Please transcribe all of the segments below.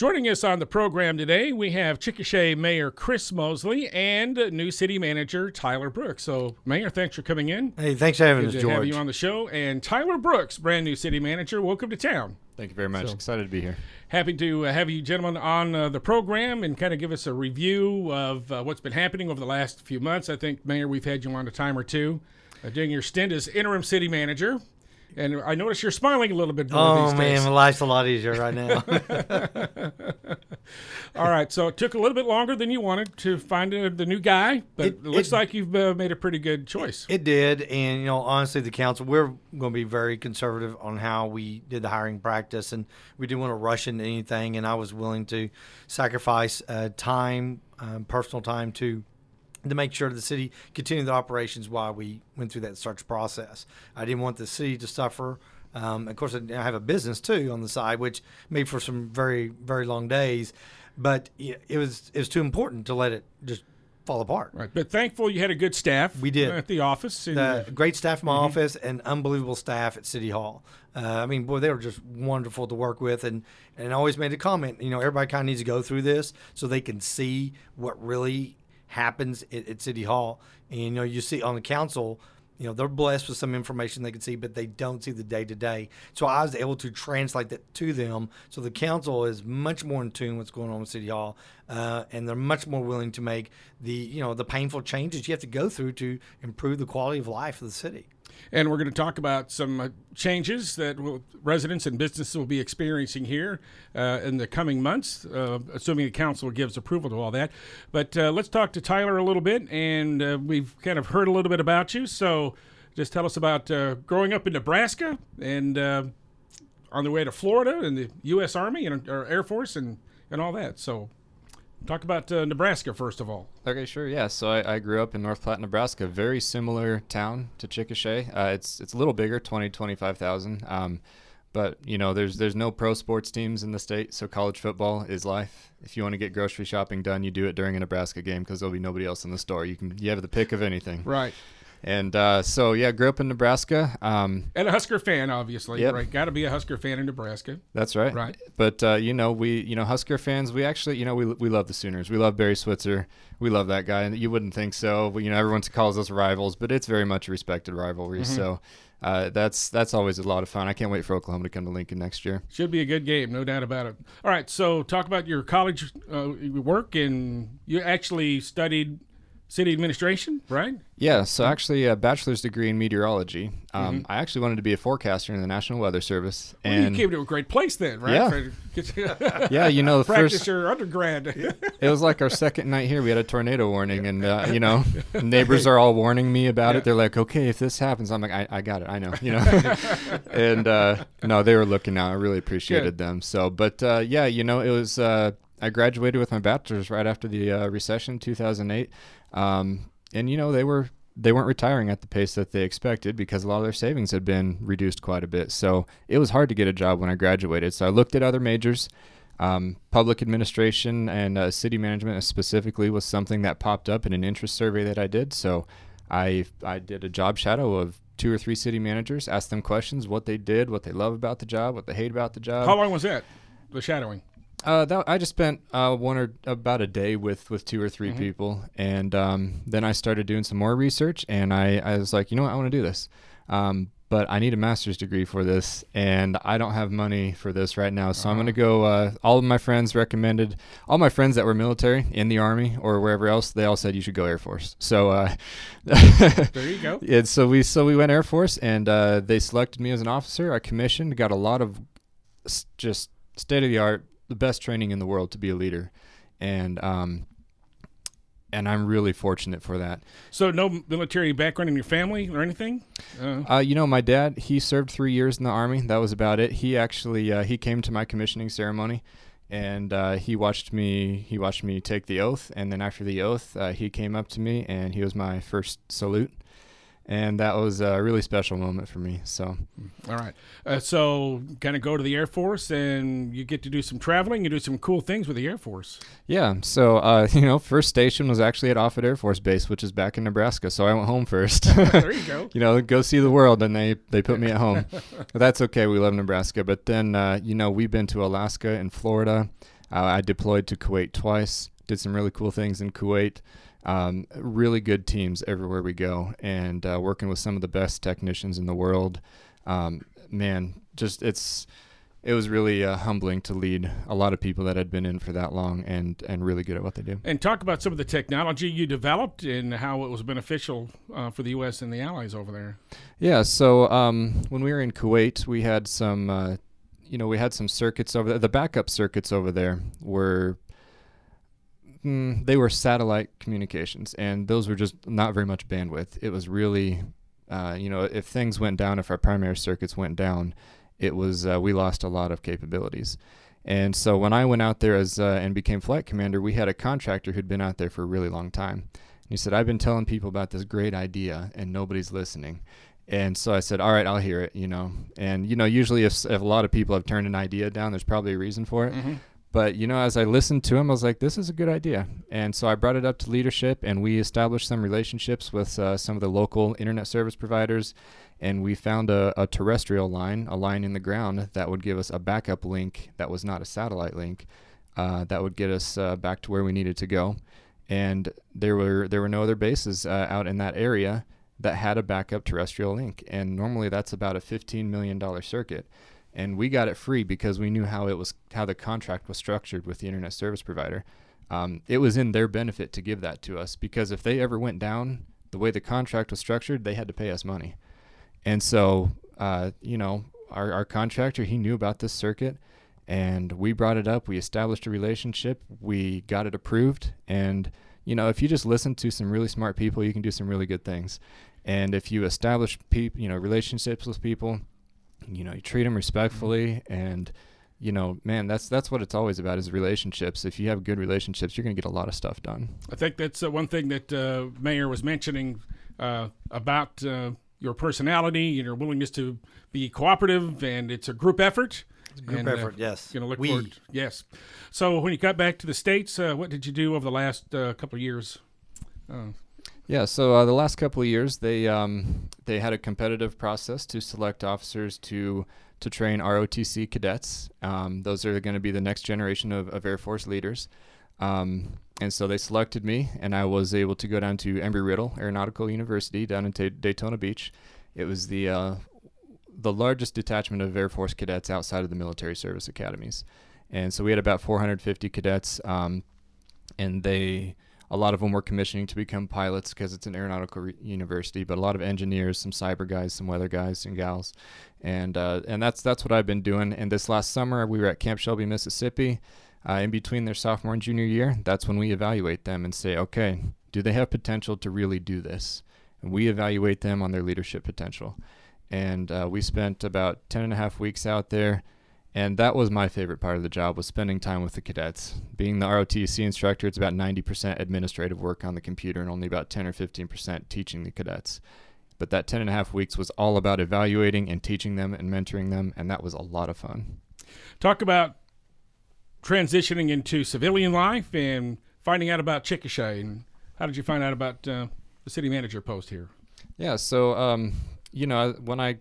Joining us on the program today, we have Chickasha Mayor Chris Mosley and new city manager Tyler Brooks. So, Mayor, thanks for coming in. Hey, thanks for having Good us, to George. have you on the show. And Tyler Brooks, brand new city manager. Welcome to town. Thank you very much. So- Excited to be here. Happy to uh, have you gentlemen on uh, the program and kind of give us a review of uh, what's been happening over the last few months. I think, Mayor, we've had you on a time or two uh, doing your stint as interim city manager. And I notice you're smiling a little bit more oh these man, my life's a lot easier right now. All right, so it took a little bit longer than you wanted to find uh, the new guy, but it, It- looks it- like you've uh, made a pretty good choice. it did, and you know, honestly, the council we're going to be very conservative on how we did the hiring practice, and we didn't want to rush into anything. And I was willing to sacrifice uh, time, um, personal time, to to make sure the city continued the operations while we went through that search process. I didn't want the city to suffer. Um, of course, I have a business too on the side, which made for some very, very long days. But it was it was too important to let it just fall apart. right, but thankful you had a good staff. We did. at the office. And, The great staff in my office and unbelievable staff at City Hall. Uh, I mean, boy, they were just wonderful to work with, and and I always made a comment. You know, everybody kind of needs to go through this so they can see what really happens at, at City Hall. And you know, you see on the council. You know, they're blessed with some information they can see, but they don't see the day to day. So I was able to translate that to them. So the council is much more in tune with what's going on with City Hall, uh, and they're much more willing to make the you know the painful changes you have to go through to improve the quality of life of the city. And we're going to talk about some uh, changes that residents and businesses will be experiencing here uh, in the coming months, uh, assuming the council gives approval to all that. But uh, let's talk to Tyler a little bit, and uh, we've kind of heard a little bit about you. So just tell us about uh, growing up in Nebraska and on the way to Florida and the U.S. Army and Air Force and, and all that. So talk about uh, Nebraska first of all. Okay, sure. Yeah. So I, I grew up in North Platte, Nebraska. Very similar town to Chickasha. Uh, it's it's a little bigger, 20, 25,000. Um, but you know, there's there's no pro sports teams in the state, so college football is life. If you want to get grocery shopping done, you do it during a Nebraska game because there'll be nobody else in the store. You can you have the pick of anything. Right. And uh, so yeah, grew up in Nebraska. Um, And a Husker fan, obviously. Yep. Right. Got to be a Husker fan in Nebraska. That's right. Right. But uh, you know, we you know Husker fans, we actually you know we we love the Sooners. We love Barry Switzer. We love that guy, and you wouldn't think so. But, you know, everyone calls us rivals, but it's very much a respected rivalry. Mm-hmm. So uh, that's that's always a lot of fun. I can't wait for Oklahoma to come to Lincoln next year. Should be a good game, no doubt about it. All right, so talk about your college uh, work, and you actually studied city administration, right? Yeah, so actually a bachelor's degree in meteorology. Um, Mm-hmm. I actually wanted to be a forecaster in the National Weather Service, Well, and you came to a great place then, right? Yeah. Yeah, you know the practice first your undergrad. it was like our second night here. We had a tornado warning, and uh, you know, neighbors are all warning me about Yeah. it. They're like, "Okay, if this happens," I'm like, "I, I got it. I know." You know, and uh, no, they were looking out. I really appreciated them. So, but uh, yeah, you know, it was. I graduated with my bachelor's right after the uh, recession, 2008, um, and you know, they were they weren't retiring at the pace that they expected because a lot of their savings had been reduced quite a bit. So it was hard to get a job when I graduated. So I looked at other majors. Um, public administration and uh, city management specifically was something that popped up in an interest survey that I did. So I I did a job shadow of two or three city managers, asked them questions, what they did, what they love about the job, what they hate about the job. How long was that? The shadowing. Uh, that, I just spent uh, one or about a day with, with two or 3 people, and um, then I started doing some more research, and I, I was like, you know what, I want to do this, um, but I need a master's degree for this, and I don't have money for this right now, so I'm gonna go. Uh, all of my friends recommended, all my friends that were military in the army or wherever else, they all said you should go Air Force. So uh, There you go. and so we so we went Air Force, and uh, they selected me as an officer. I commissioned, got a lot of just state of the art, the best training in the world to be a leader, and um, and I'm really fortunate for that. So no military background in your family or anything? Uh, Uh, you know, my dad he served three years in the army. That was about it. He actually uh, he came to my commissioning ceremony. And uh, he watched me. He watched me take the oath, and then after the oath, uh, he came up to me, and he was my first salute, and that was a really special moment for me. So, all right. Uh, so kind of go to the Air Force, and you get to do some traveling. You do some cool things with the Air Force. Yeah, so uh, you know, first station was actually at Offutt Air Force Base, which is back in Nebraska. So I went home first. There you go. you know, go see the world, and they they put me at home. that's okay. We love Nebraska. But then, uh, you know, we've been to Alaska and Florida. Uh, I deployed to Kuwait twice, did some really cool things in Kuwait. Um, really good teams everywhere we go, and uh, working with some of the best technicians in the world. Um, man, just it's it was really uh, humbling to lead a lot of people that had been in for that long and and really good at what they do. And talk about some of the technology you developed and how it was beneficial uh, for the U.S. and the allies over there. Yeah, so um, when we were in Kuwait, we had some, uh, you know, we had some circuits over there. The backup circuits over there were. Mm, they were satellite communications, and those were just not very much bandwidth. It was really, uh, you know, if things went down, if our primary circuits went down, it was uh, we lost a lot of capabilities. And so when I went out there as uh, and became flight commander, we had a contractor who'd been out there for a really long time. And he said, "I've been telling people about this great idea, and nobody's listening." And so I said, "All right, I'll hear it." You know, and you know, usually if, if a lot of people have turned an idea down, there's probably a reason for it. Mm-hmm. But you know, as I listened to him, I was like, "This is a good idea," and so I brought it up to leadership, and we established some relationships with uh, some of the local internet service providers, and we found a, a, terrestrial line, a line in the ground that would give us a backup link that was not a satellite link, uh, that would get us uh, back to where we needed to go, and there were there were no other bases uh, out in that area that had a backup terrestrial link, and normally that's about a 15 million dollar circuit and we got it free because we knew how it was how the contract was structured with the internet service provider. Um, it was in their benefit to give that to us because if they ever went down the way the contract was structured, they had to pay us money. And so, uh, you know, our, our contractor he knew about this circuit, and we brought it up. We established a relationship. We got it approved, and you know, if you just listen to some really smart people, you can do some really good things. And if you establish you know, relationships with people, you know you treat them respectfully and you know man that's that's what it's always about is relationships. If you have good relationships you're going to get a lot of stuff done. I think that's uh, one thing that uh, mayor was mentioning uh, about uh, your personality and your willingness to be cooperative and it's a group effort. It's a group and, effort yes. going to look we. forward yes. So when you got back to the states uh, what did you do over the last uh, couple of years yeah, so uh, the last couple of years, they um, they had a competitive process to select officers to to train ROTC cadets. Um, those are going to be the next generation of, of Air Force leaders. Um, and so they selected me, and I was able to go down to Embry Riddle Aeronautical University down in T- Daytona Beach. It was the uh, the largest detachment of Air Force cadets outside of the military service academies, and so we had about 450 cadets, um, and they a lot of them were commissioning to become pilots because it's an aeronautical re- university, but a lot of engineers, some cyber guys, some weather guys and gals, and uh, and that's that's what I've been doing. And this last summer, we were at Camp Shelby, Mississippi. Uh, in between their sophomore and junior year, that's when we evaluate them and say, okay, do they have potential to really do this? And we evaluate them on their leadership potential. And uh, we spent about 10 and a half weeks out there and that was my favorite part of the job was spending time with the cadets. Being the rotc instructor it's about 90% administrative work on the computer and only about 10 or 15% teaching the cadets. But that 10 and a half weeks was all about evaluating and teaching them and mentoring them and that was a lot of fun. Talk about transitioning into civilian life and finding out about chickasha and how did you find out about uh, the city manager post here? Yeah so um, you know when i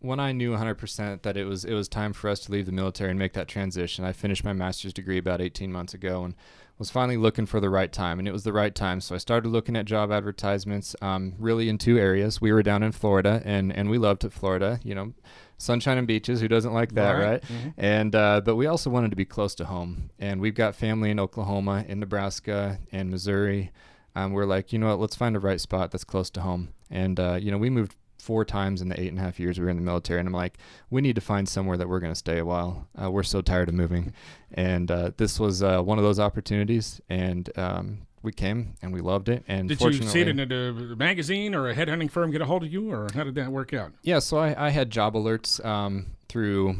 when I knew 100% that it was it was time for us to leave the military and make that transition, I finished my master's degree about 18 months ago and was finally looking for the right time, and it was the right time. So I started looking at job advertisements, um, really in two areas. We were down in Florida, and and we loved it, Florida. You know, sunshine and beaches. Who doesn't like that, right? right? Mm-hmm. And uh, but we also wanted to be close to home, and we've got family in Oklahoma, in Nebraska, and Missouri. Um, we're like, you know what? Let's find a right spot that's close to home. And uh, you know, we moved four times in the eight and a half years we were in the military, and I'm like, we need to find somewhere that we're going to stay a while. Uh, we're so tired of moving, and uh, this was uh, one of those opportunities, and um, we came and we loved it. And did you see it in a, magazine or a headhunting firm get a hold of you, or how did that work out? Yeah, so I, I had job alerts um, through.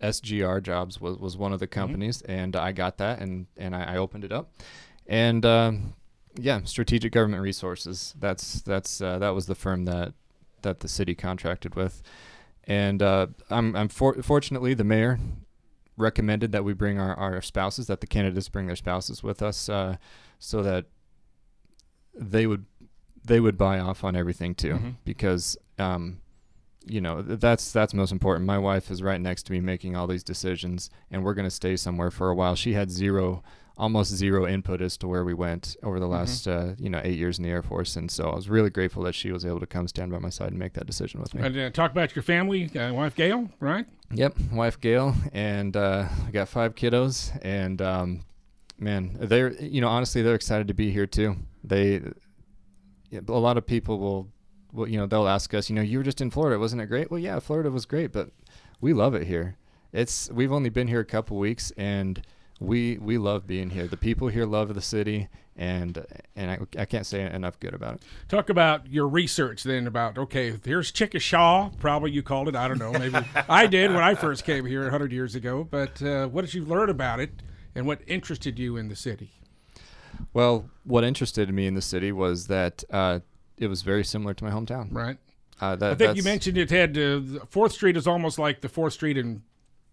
SGR Jobs was, was one of the mm-hmm. companies, mm-hmm. and I got that, and and I, I opened it up, and um, yeah, Strategic Government Resources. That's that's uh, that was the firm that that the city contracted with. And uh, I'm, I'm for- fortunately the mayor recommended that we bring our, our spouses, that the candidates bring their spouses with us, uh, so that they would they would buy off on everything too, mm-hmm. because um, you know that's that's most important. My wife is right next to me making all these decisions, and we're going to stay somewhere for a while. She had zero, almost zero input as to where we went over the last mm-hmm. uh, you know eight years in the Air Force, and so I was really grateful that she was able to come stand by my side and make that decision with me. And uh, talk about your family, uh, wife Gail, right? Yep, wife Gail, and uh, I got five kiddos, and um, man, they're you know honestly they're excited to be here too. They a lot of people will well, you know, they'll ask us, you know, you were just in Florida, wasn't it great? Well, yeah, Florida was great, but we love it here. It's we've only been here a couple weeks, and we we love being here. The people here love the city, and and I, I can't say enough good about it. Talk about your research then about okay, here's Chickasha, probably you called it. I don't know, maybe I did when I first came here 100 years ago. But uh, what did you learn about it, and what interested you in the city? Well, what interested me in the city was that uh, it was very similar to my hometown. Right. Uh, that, I think you mentioned it had Fourth uh, Street is almost like the Fourth Street in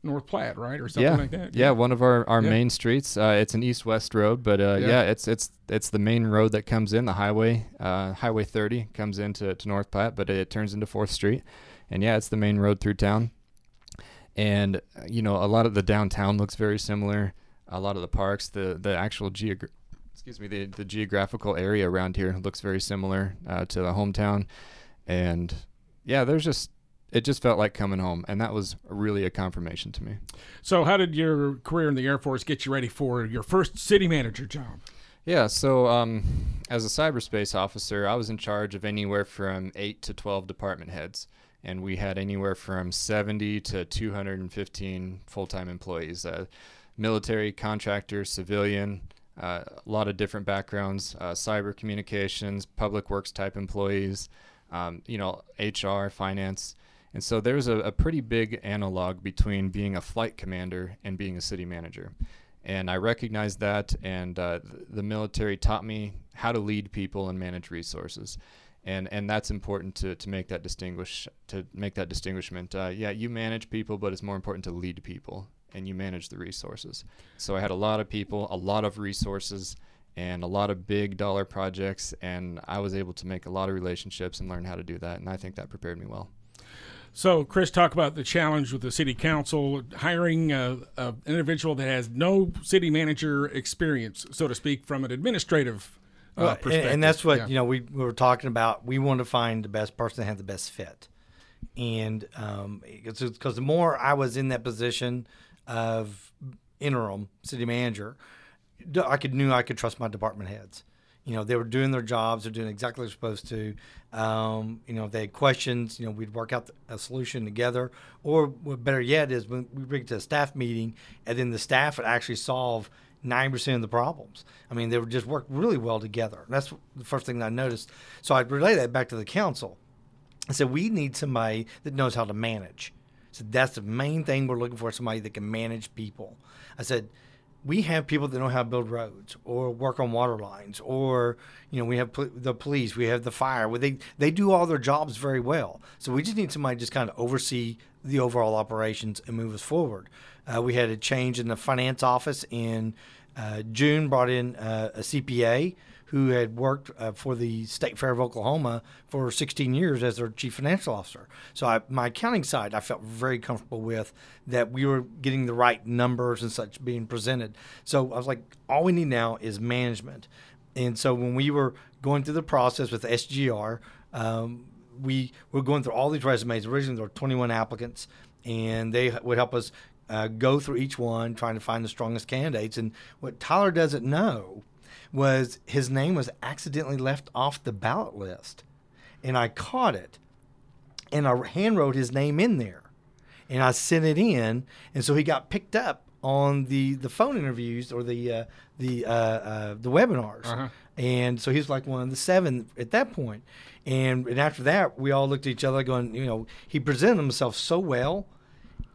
North Platte, right, or something yeah. like that. Yeah, yeah one of our, our yeah. main streets. Uh, it's an east-west road, but uh, yeah. it's it's it's the main road that comes in the highway. Uh, highway 30 comes into to North Platte, but it turns into Fourth Street, and yeah, it's the main road through town. And uh, you know, a lot of the downtown looks very similar. A lot of the parks, the the actual geog- excuse me, the, the geographical area around here looks very similar uh, to the hometown. And yeah, there's just, it just felt like coming home. And that was really a confirmation to me. So, how did your career in the Air Force get you ready for your first city manager job? Yeah, so um, as a cyberspace officer, I was in charge of anywhere from 8 to 12 department heads. And we had anywhere from 70 to 215 full time employees uh, military, contractor, civilian, uh, a lot of different backgrounds, uh, cyber communications, public works type employees, um, you know, HR, finance. And so there's a, a, pretty big analog between being a flight commander and being a city manager. And I recognized that, and uh, the military taught me how to lead people and manage resources. And, and that's important to, to make that distinguish to make that distinguishment. Uh, yeah, you manage people, but it's more important to lead people and you manage the resources. So I had a lot of people, a lot of resources, and a lot of big dollar projects, and I was able to make a lot of relationships and learn how to do that, and I think that prepared me well. So, Chris, talk about the challenge with the city council hiring an individual that has no city manager experience, so to speak, from an administrative uh, well, perspective. And, and, that's what yeah. you know we, we were talking about. We want to find the best person that has the best fit, and because um, the more I was in that position, of interim city manager, I could knew I could trust my department heads. You know, they were doing their jobs. They're doing exactly what they're supposed to. Um, you know, if they had questions, you know, we'd work out a solution together. Or what better yet is when we bring it to a staff meeting, and then the staff would actually solve 90% of the problems. I mean, they would just work really well together. That's the first thing I noticed. So I'd relay that back to the council. I said, we need somebody that knows how to manage. So that's the main thing we're looking for somebody that can manage people. I said, we have people that know how to build roads or work on water lines or you know we have pl- the police we have the fire they they do all their jobs very well. So we just need somebody to just kind of oversee the overall operations and move us forward. Uh, we had a change in the finance office in uh, june brought in uh, a cpa who had worked uh, for the State Fair of Oklahoma for 16 years as their chief financial officer. So I, my accounting side, I felt very comfortable with that we were getting the right numbers and such being presented. So I was like, all we need now is management. And so when we were going through the process with SGR, um, we were going through all these resumes. Originally, there were 21 applicants, and they would help us uh, go through each one, trying to find the strongest candidates. And what Tyler doesn't know was his name was accidentally left off the ballot list. And I caught it and I handwrote his name in there and I sent it in. And so he got picked up on the, the phone interviews or the, uh, the, uh, uh, the webinars. Uh-huh. And so he was like one of the seven at that point. And, and after that, we all looked at each other going, you know, he presented himself so well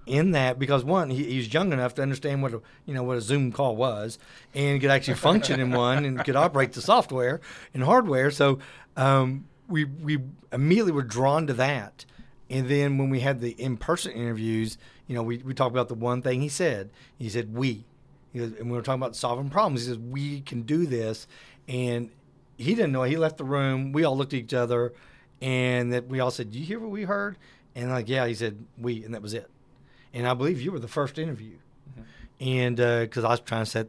in that because one he, he's young enough to understand what a you know what a Zoom call was and could actually function in one and could operate the software and hardware. So um, we we immediately were drawn to that. And then when we had the in person interviews, you know, we, we talked about the one thing he said. He said we, he goes, and we were talking about solving problems. He says we can do this, and he didn't know. He left the room. We all looked at each other, and that we all said, "Do you hear what we heard?" And like, yeah, he said we, and that was it. And I believe you were the first interview, mm-hmm. and uh, because I was trying to set,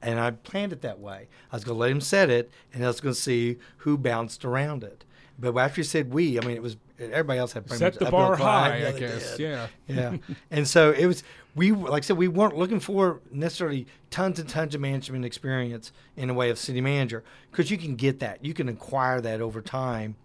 and I planned it that way. I was going to let him set it, and I was going to see who bounced around it. But after he said we, I mean, it was everybody else had pretty Set much the bar high, Yeah, I guess. did. Yeah. Yeah. and so it was, we, like I said, we weren't looking for necessarily tons and tons of management experience in a way of city manager because you can get that. You can acquire that over time.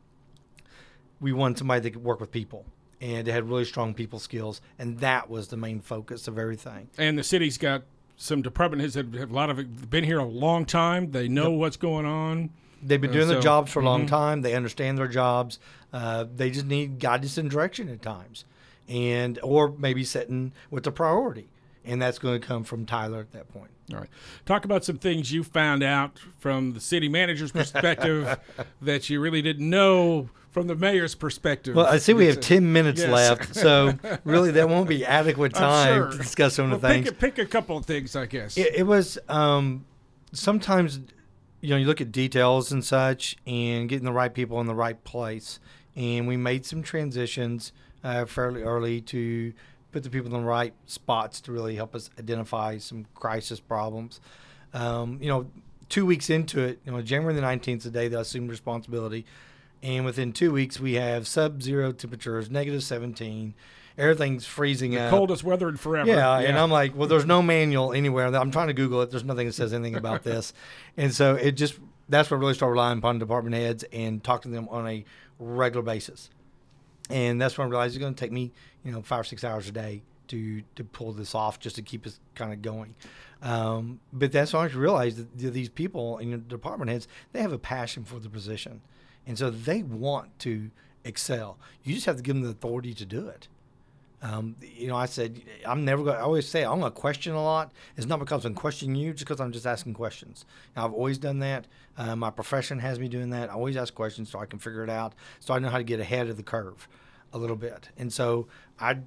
We wanted somebody that could work with people and it had really strong people skills. And that was the main focus of everything. And the city's got some department heads that have a lot of been here a long time. They know what's going on. They've been Uh, doing their so- jobs for a long mhm. time. They understand their jobs. Uh, they just need guidance and direction at times, and or maybe setting with the priority, and that's going to come from Tyler at that point. All right. Talk about some things you found out from the city manager's perspective that you really didn't know from the mayor's perspective. Well, I see we have Yes. ten minutes Yes. left, so really that won't be adequate time sure. to discuss some of Well, the things. pick, a, pick a couple of things, I guess. It, it was um, sometimes, you know, you look at details and such, and getting the right people in the right place. And we made some transitions uh, fairly early to put the people in the right spots to really help us identify some crisis problems. Um, you know, two weeks into it, you know, January the nineteenth, the day that I assumed responsibility, and within two weeks we have sub-zero temperatures, negative seventeen. Everything's freezing the up. coldest weather in forever. Yeah, and I'm like, well, there's no manual anywhere. I'm trying to Google it. There's nothing that says anything about this, and so it just that's where I really start relying upon department heads and talking to them on a regular basis, and that's when I realized it's going to take me, you know, five or six hours a day to to pull this off just to keep us kind of going. Um, but that's when I realized that these people in your department heads they have a passion for the position, and so they want to excel. You just have to give them the authority to do it. Um, you know, I said I'm never going. to I always say I'm going to question a lot. It's not because I'm questioning you, just because I'm just asking questions. Now, I've always done that. Uh, my profession has me doing that. I always ask questions so I can figure it out, so I know how to get ahead of the curve a little bit. And so I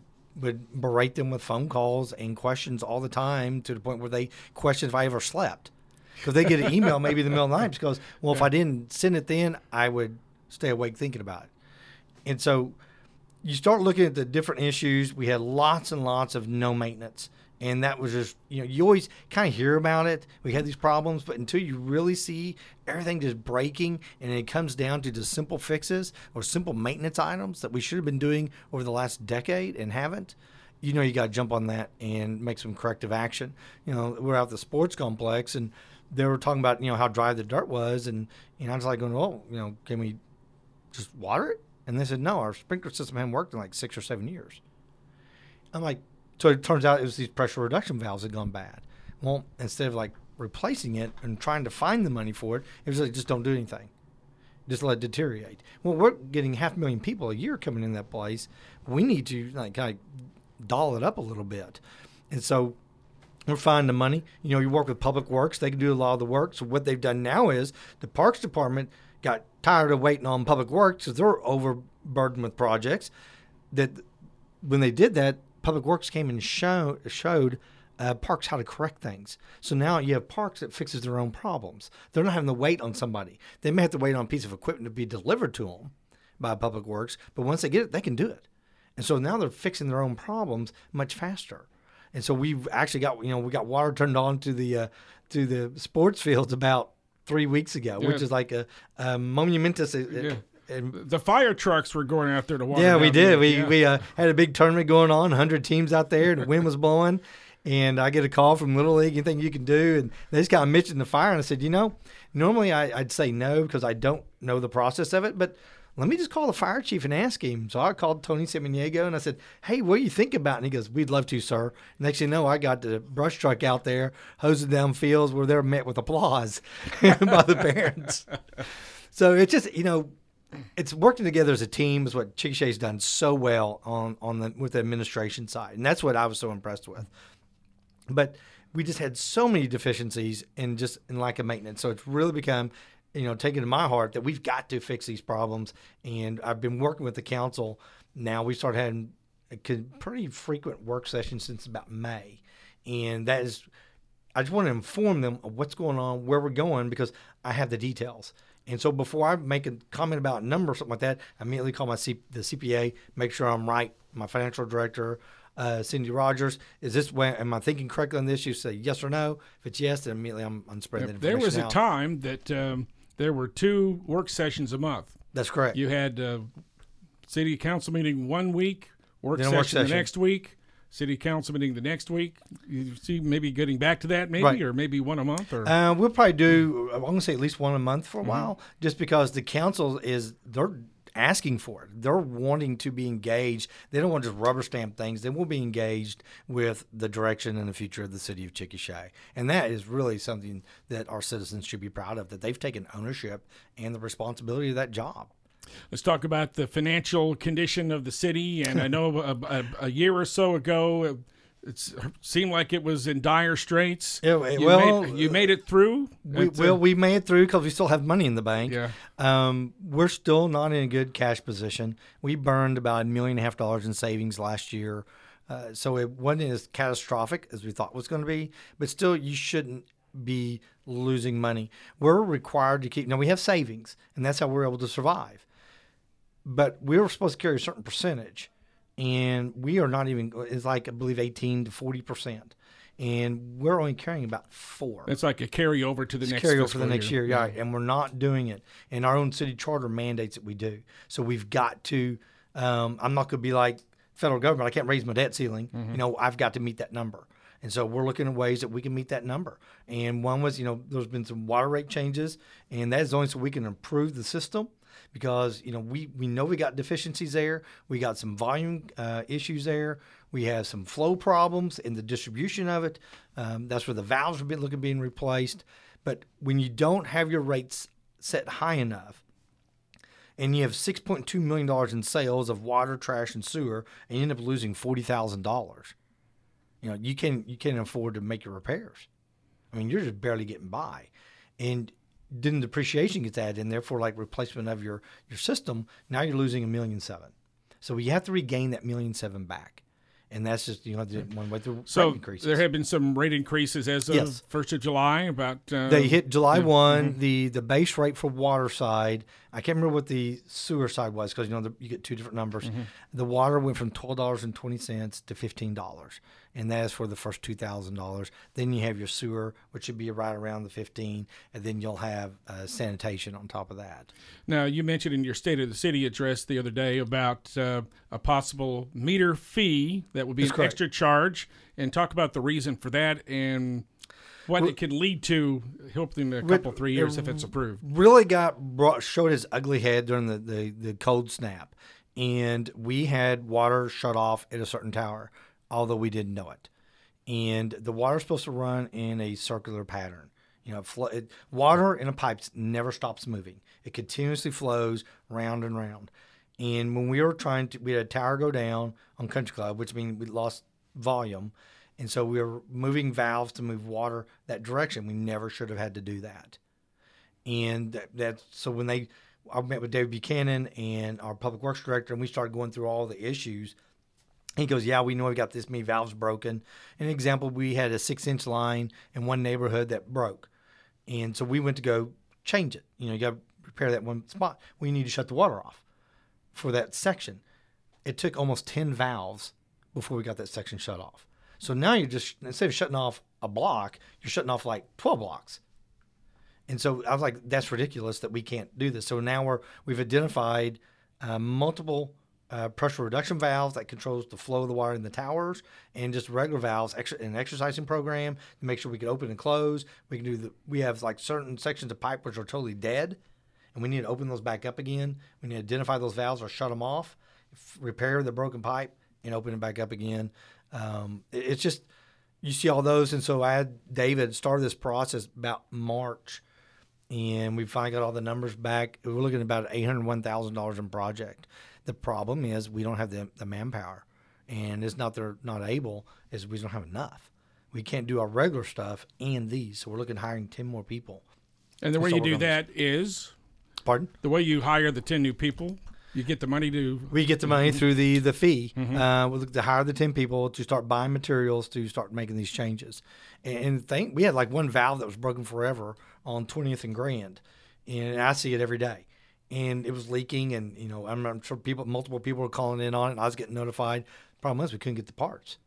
would berate them with phone calls and questions all the time to the point where they question if I ever slept. Because they get an email maybe in the middle of the night because, well, if I didn't send it then, I would stay awake thinking about it. And so you start looking at the different issues. We had lots and lots of no maintenance. And that was just, you know, you always kind of hear about it. We had these problems, but until you really see everything just breaking and it comes down to just simple fixes or simple maintenance items that we should have been doing over the last decade and haven't, you know, you got to jump on that and make some corrective action. You know, we're out at the sports complex and they were talking about, you know, how dry the dirt was. And, and I was like going, oh, you know, can we just water it? And they said, no, our sprinkler system hadn't worked in like six or seven years. I'm like, so it turns out it was these pressure reduction valves had gone bad. Well, instead of like replacing it and trying to find the money for it, it was like, just don't do anything. Just let it deteriorate. Well, we're getting half a million people a year coming in that place. We need to like kind of doll it up a little bit. And so we're finding the money. You know, you work with Public Works; they can do a lot of the work. So what they've done now is the Parks Department got tired of waiting on Public Works because they're overburdened with projects. That when they did that, Public Works came and show, showed uh, parks how to correct things. So now you have parks that fixes their own problems. They're not having to wait on somebody. They may have to wait on a piece of equipment to be delivered to them by Public Works, but once they get it, they can do it. And so now they're fixing their own problems much faster. And so we've actually got you know we got water turned on to the uh, to the sports fields about three weeks ago, which is like a, a monumentous. Yeah. the fire trucks were going out there to water. yeah, we did. there. We Yeah. we uh, had a big tournament going on, 100 teams out there, and the wind was blowing. And I get a call from Little League, anything you can do. And they just kind of mentioned the fire. And I said, you know, normally I, I'd say no because I don't know the process of it. But let me just call the fire chief and ask him. So I called Tony Samaniego and I said, hey, what do you think about it? And he goes, we'd love to, sir. Next thing you know, I got the brush truck out there, hosing down fields where they're met with applause by the parents. So it's just, you know, it's working together as a team is what Chickasha's done so well on on the with the administration side, and that's what I was so impressed with. But we just had so many deficiencies in just in lack of maintenance, so it's really become, you know, taken to my heart that we've got to fix these problems. And I've been working with the council. Now we started having a pretty frequent work sessions since about May, and that is I just want to inform them of what's going on, where we're going, because I have the details. And so before I make a comment about a number or something like that, I immediately call my C- the CPA, make sure I'm right. My financial director, uh, Cindy Rogers, is this way? Am I thinking correctly on this? You say yes or no. If it's yes, then immediately I'm, I'm spreading Yep. the There was a out. time that um, there were two work sessions a month. That's correct. You had uh, city council meeting one week, work Then a session, the next week, city council meeting the next week. You see, maybe getting back to that, maybe, Right. or maybe one a month, or Uh, we'll probably do. I'm going to say at least one a month Mm-hmm. for a while, just because the council is they're asking for it. They're wanting to be engaged. They don't want to just rubber stamp things. They will be engaged with the direction and the future of the city of Chickasha, and that is really something that our citizens should be proud of. That they've taken ownership and the responsibility of that job. Let's talk about the financial condition of the city. And I know a, a, a year or so ago, it seemed like it was in dire straits. Yeah, it- you well, made, you made it through. We, It's, uh, well, we made it through because we still have money in the bank. Yeah. Um, we're still not in a good cash position. We burned about a million and a half dollars in savings last year. Uh, so it wasn't as catastrophic as we thought it was going to be, but still, you shouldn't be losing money. We're required to keep, now we have savings, and that's how we're able to survive. But we were supposed to carry a certain percentage, and we are not even, it's like, I believe, 18 to 40%. And we're only carrying about four it's like a carryover to the next carry over for the next year, yeah. And we're not doing it, and our own city charter mandates that we do. So we've got to. Um, I'm not going to be like federal government. I can't raise my debt ceiling. You know, I've got to meet that number. And so we're looking at ways that we can meet that number. And one was, you know, there's been some water rate changes, and that is only so we can improve the system because you know we we know we got deficiencies there. We got some volume uh, issues there. We have some flow problems in the distribution of it. Um, that's where the valves are looking being replaced. But when you don't have your rates set high enough, and you have six point two million dollars in sales of water, trash, and sewer, and you end up losing forty thousand dollars, you know you can you can't afford to make your repairs. I mean, you're just barely getting by, and then depreciation gets added in there for like replacement of your your system. Now you're losing a million seven, so you have to regain that million seven back, and that's just you know the one way through So rate increases. there have been some rate increases as of Yes. first of July. About uh, They hit July yeah, one. The the base rate for water side, I can't remember what the sewer side was because you know the, you get two different numbers. The water went from twelve dollars and twenty cents to fifteen dollars, and that is for the first two thousand dollars. Then you have your sewer, which should be right around the fifteen, and then you'll have uh, sanitation on top of that. Now, you mentioned in your State of the City address the other day about uh, a possible meter fee that would be That's an correct. extra charge, and talk about the reason for that and what it could lead to, hopefully in a couple three years if it's approved. really got brought showed his ugly head during the, the, the cold snap. And we had water shut off at a certain tower, although we didn't know it. And the water's supposed to run in a circular pattern. You know, it flo- it, water in a pipe never stops moving. It continuously flows round and round. And when we were trying to, we had a tower go down on Country Club, which means we lost volume. And so we were moving valves to move water that direction. We never should have had to do that and that, so when they I met with David Buchanan and our public works director, and we started going through all the issues. He goes, "Yeah, we know we got this many valves broken." An example: we had a six-inch line in one neighborhood that broke, and so we went to go change it. You know, you got to repair that one spot. We need to shut the water off for that section. It took almost ten valves before we got that section shut off. So now you're just instead of shutting off a block, you're shutting off like twelve blocks. And so I was like, that's ridiculous that we can't do this. So now we're we've identified uh, multiple uh, pressure reduction valves that controls the flow of the water in the towers, and just regular valves, extra, an exercising program to make sure we can open and close. We can do the. We have like certain sections of pipe which are totally dead, and we need to open those back up again. We need to identify those valves or shut them off, f- repair the broken pipe, and open it back up again. Um, it- it's just you see all those, and so I had David started this process about March and we finally got all the numbers back. We're looking at about eight hundred one thousand dollars in project. The problem is we don't have the, the manpower, and it's not they're not able; is we don't have enough. We can't do our regular stuff and these, so we're looking at hiring ten more people. And the way you do that is Pardon? the way you hire the 10 new people, you get the money to. We get the money through the the fee. Mm-hmm. Uh, we look to hire the ten people to start buying materials to start making these changes. And, and think we had like one valve that was broken forever on 20th and Grand, and I see it every day. And it was leaking, and you know, I'm, I'm sure people, multiple people were calling in on it, and I was getting notified. Problem was, we couldn't get the parts.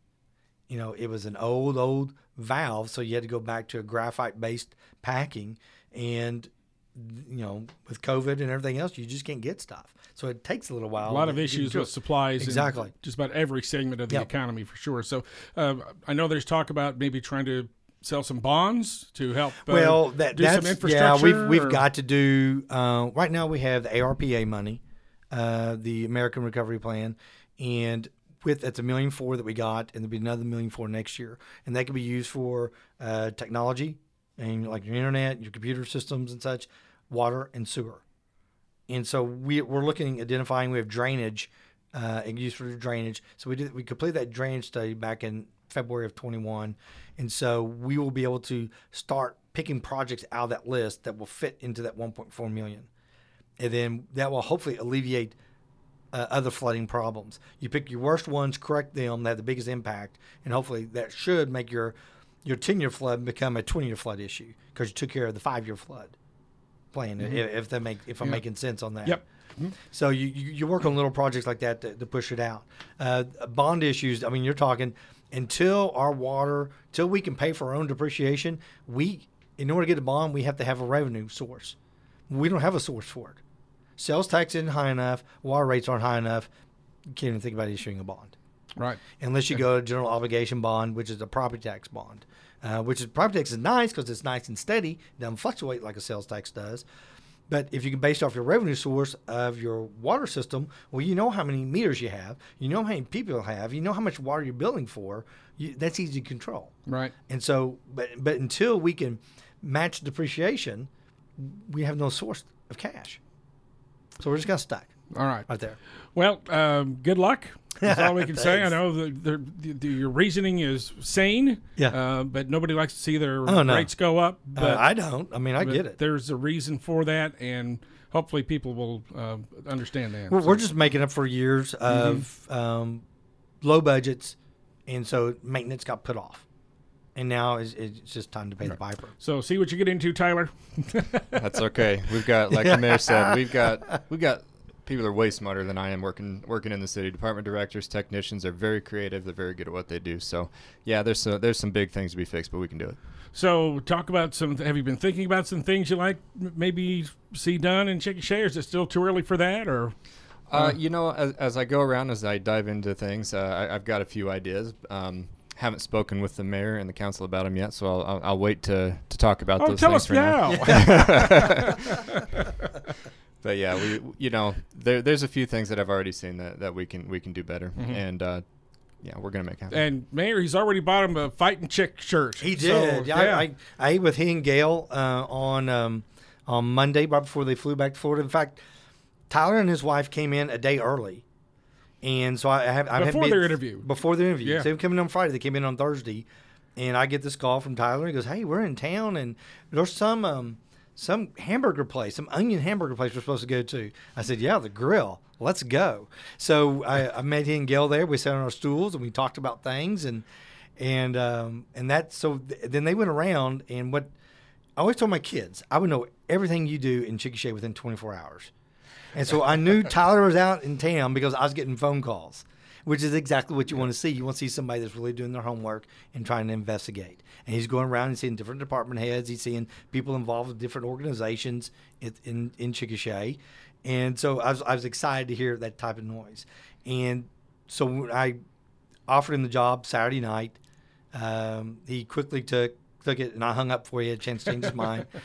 You know, it was an old, old valve, so you had to go back to a graphite-based packing, and you know, with COVID and everything else, you just can't get stuff. So it takes a little while. A lot of issues with supplies. Exactly. just about every segment of the Yep. economy for sure. So uh, I know there's talk about maybe trying to sell some bonds to help. Uh, well, that, do that's some yeah. We've we've or- got to do uh, right now. We have the ARPA money, uh, the American Recovery Plan, and with that's a million four that we got, and there'll be another million four next year, and that can be used for uh, technology and like your internet, your computer systems and such, water and sewer. And so we, we're looking, identifying, we have drainage, uh, and use for drainage. So we did, we completed that drainage study back in February of 21. And so we will be able to start picking projects out of that list that will fit into that 1.4 million. And then that will hopefully alleviate uh, other flooding problems. You pick your worst ones, correct them, that have the biggest impact, and hopefully that should make your your 10 year flood become a 20 year flood issue because you took care of the five year flood plan. If, if that make if I'm Yeah. making sense on that. Yep. So you, you you work on little projects like that to, to push it out. Uh, bond issues. I mean, you're talking until our water, till we can pay for our own depreciation. We, in order to get a bond, we have to have a revenue source. We don't have a source for it. Sales tax isn't high enough. Water rates aren't high enough. You can't even think about issuing a bond Right. unless you go to general obligation bond, which is a property tax bond. Uh, which is property tax is nice because it's nice and steady, it doesn't fluctuate like a sales tax does. But if you can base off your revenue source of your water system, well, you know how many meters you have, you know how many people have, you know how much water you're billing for. You, that's easy to control. Right. And so, but but until we can match depreciation, we have no source of cash. So we're just kind of stuck All right. right there. Well, um, good luck. That's all we can say. I know the, the, the, the, your reasoning is sane. Yeah. Uh, but nobody likes to see their Oh, no. rates go up. Uh, But, I don't. I mean, I get it. There's a reason for that, and hopefully people will uh, understand that. We're, So- we're just making up for years of um, low budgets, and so maintenance got put off, and now it's, it's just time to pay the piper. So see what you get into, Tyler. That's okay. We've got, like the mayor said, we've got we've got people are way smarter than I am working working in the city. Department directors, technicians are very creative. They're very good at what they do. So yeah, there's some, there's some big things to be fixed, but we can do it. So talk about some. Have you been thinking about some things you like maybe see done in Chickasha? Is it still too early for that? Or Uh, you know, as, as I go around, as I dive into things, uh, I, I've got a few ideas. Um, haven't spoken with the mayor and the council about them yet, so I'll, I'll, I'll wait to, to talk about oh, those tell things us for now. now. But yeah, we you know there there's a few things that I've already seen that, that we can we can do better, Mm-hmm. and uh, yeah, we're gonna make happen. and Mayor, he's already bought him a fighting chick shirt. He So, did. yeah, I, I, I ate with he and Gail uh, on um, on Monday, right before they flew back to Florida. In fact, Tyler and his wife came in a day early, and so I have I Before had their interview. Before their interview, Yeah. so they were coming on Friday. They came in on Thursday, and I get this call from Tyler. He goes, "Hey, we're in town, and there's some um, some hamburger place, some onion hamburger place we're supposed to go to." I said, "Yeah, the grill. Let's go." So I, I met he and Gail there. We sat on our stools and we talked about things, and and um, and that. So th- then they went around, and what I always told my kids, I would know everything you do in Chickasha within 24 hours. And so I knew Tyler was out in town because I was getting phone calls, which is exactly what you want to see. You want to see somebody that's really doing their homework and trying to investigate. And he's going around and seeing different department heads. He's seeing people involved with different organizations in in, in Chickasha. And so I was, I was excited to hear that type of noise. And so when I offered him the job Saturday night. Um, he quickly took took it, and I hung up before he had a chance to change his mind.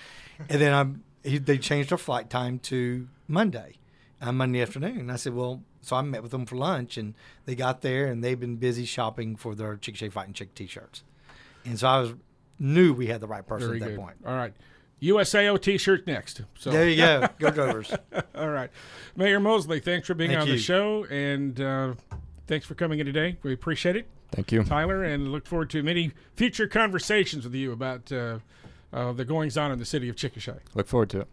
And then I'm, he, they changed our flight time to Monday, uh, Monday afternoon. And I said, well, so I met with them for lunch, and they got there, and they've been busy shopping for their Chickasha Fighting Chick T-shirts. And so I was knew we had the right person Very at that good. point. All right. USAO T-shirt next. So There you go, go Drovers. all right, Mayor Mosley, thanks for being Thank on the show, and uh, thanks for coming in today. We appreciate it, Thank you. Tyler, and look forward to many future conversations with you about uh, uh, the goings on in the city of Chickasha. Look forward to it.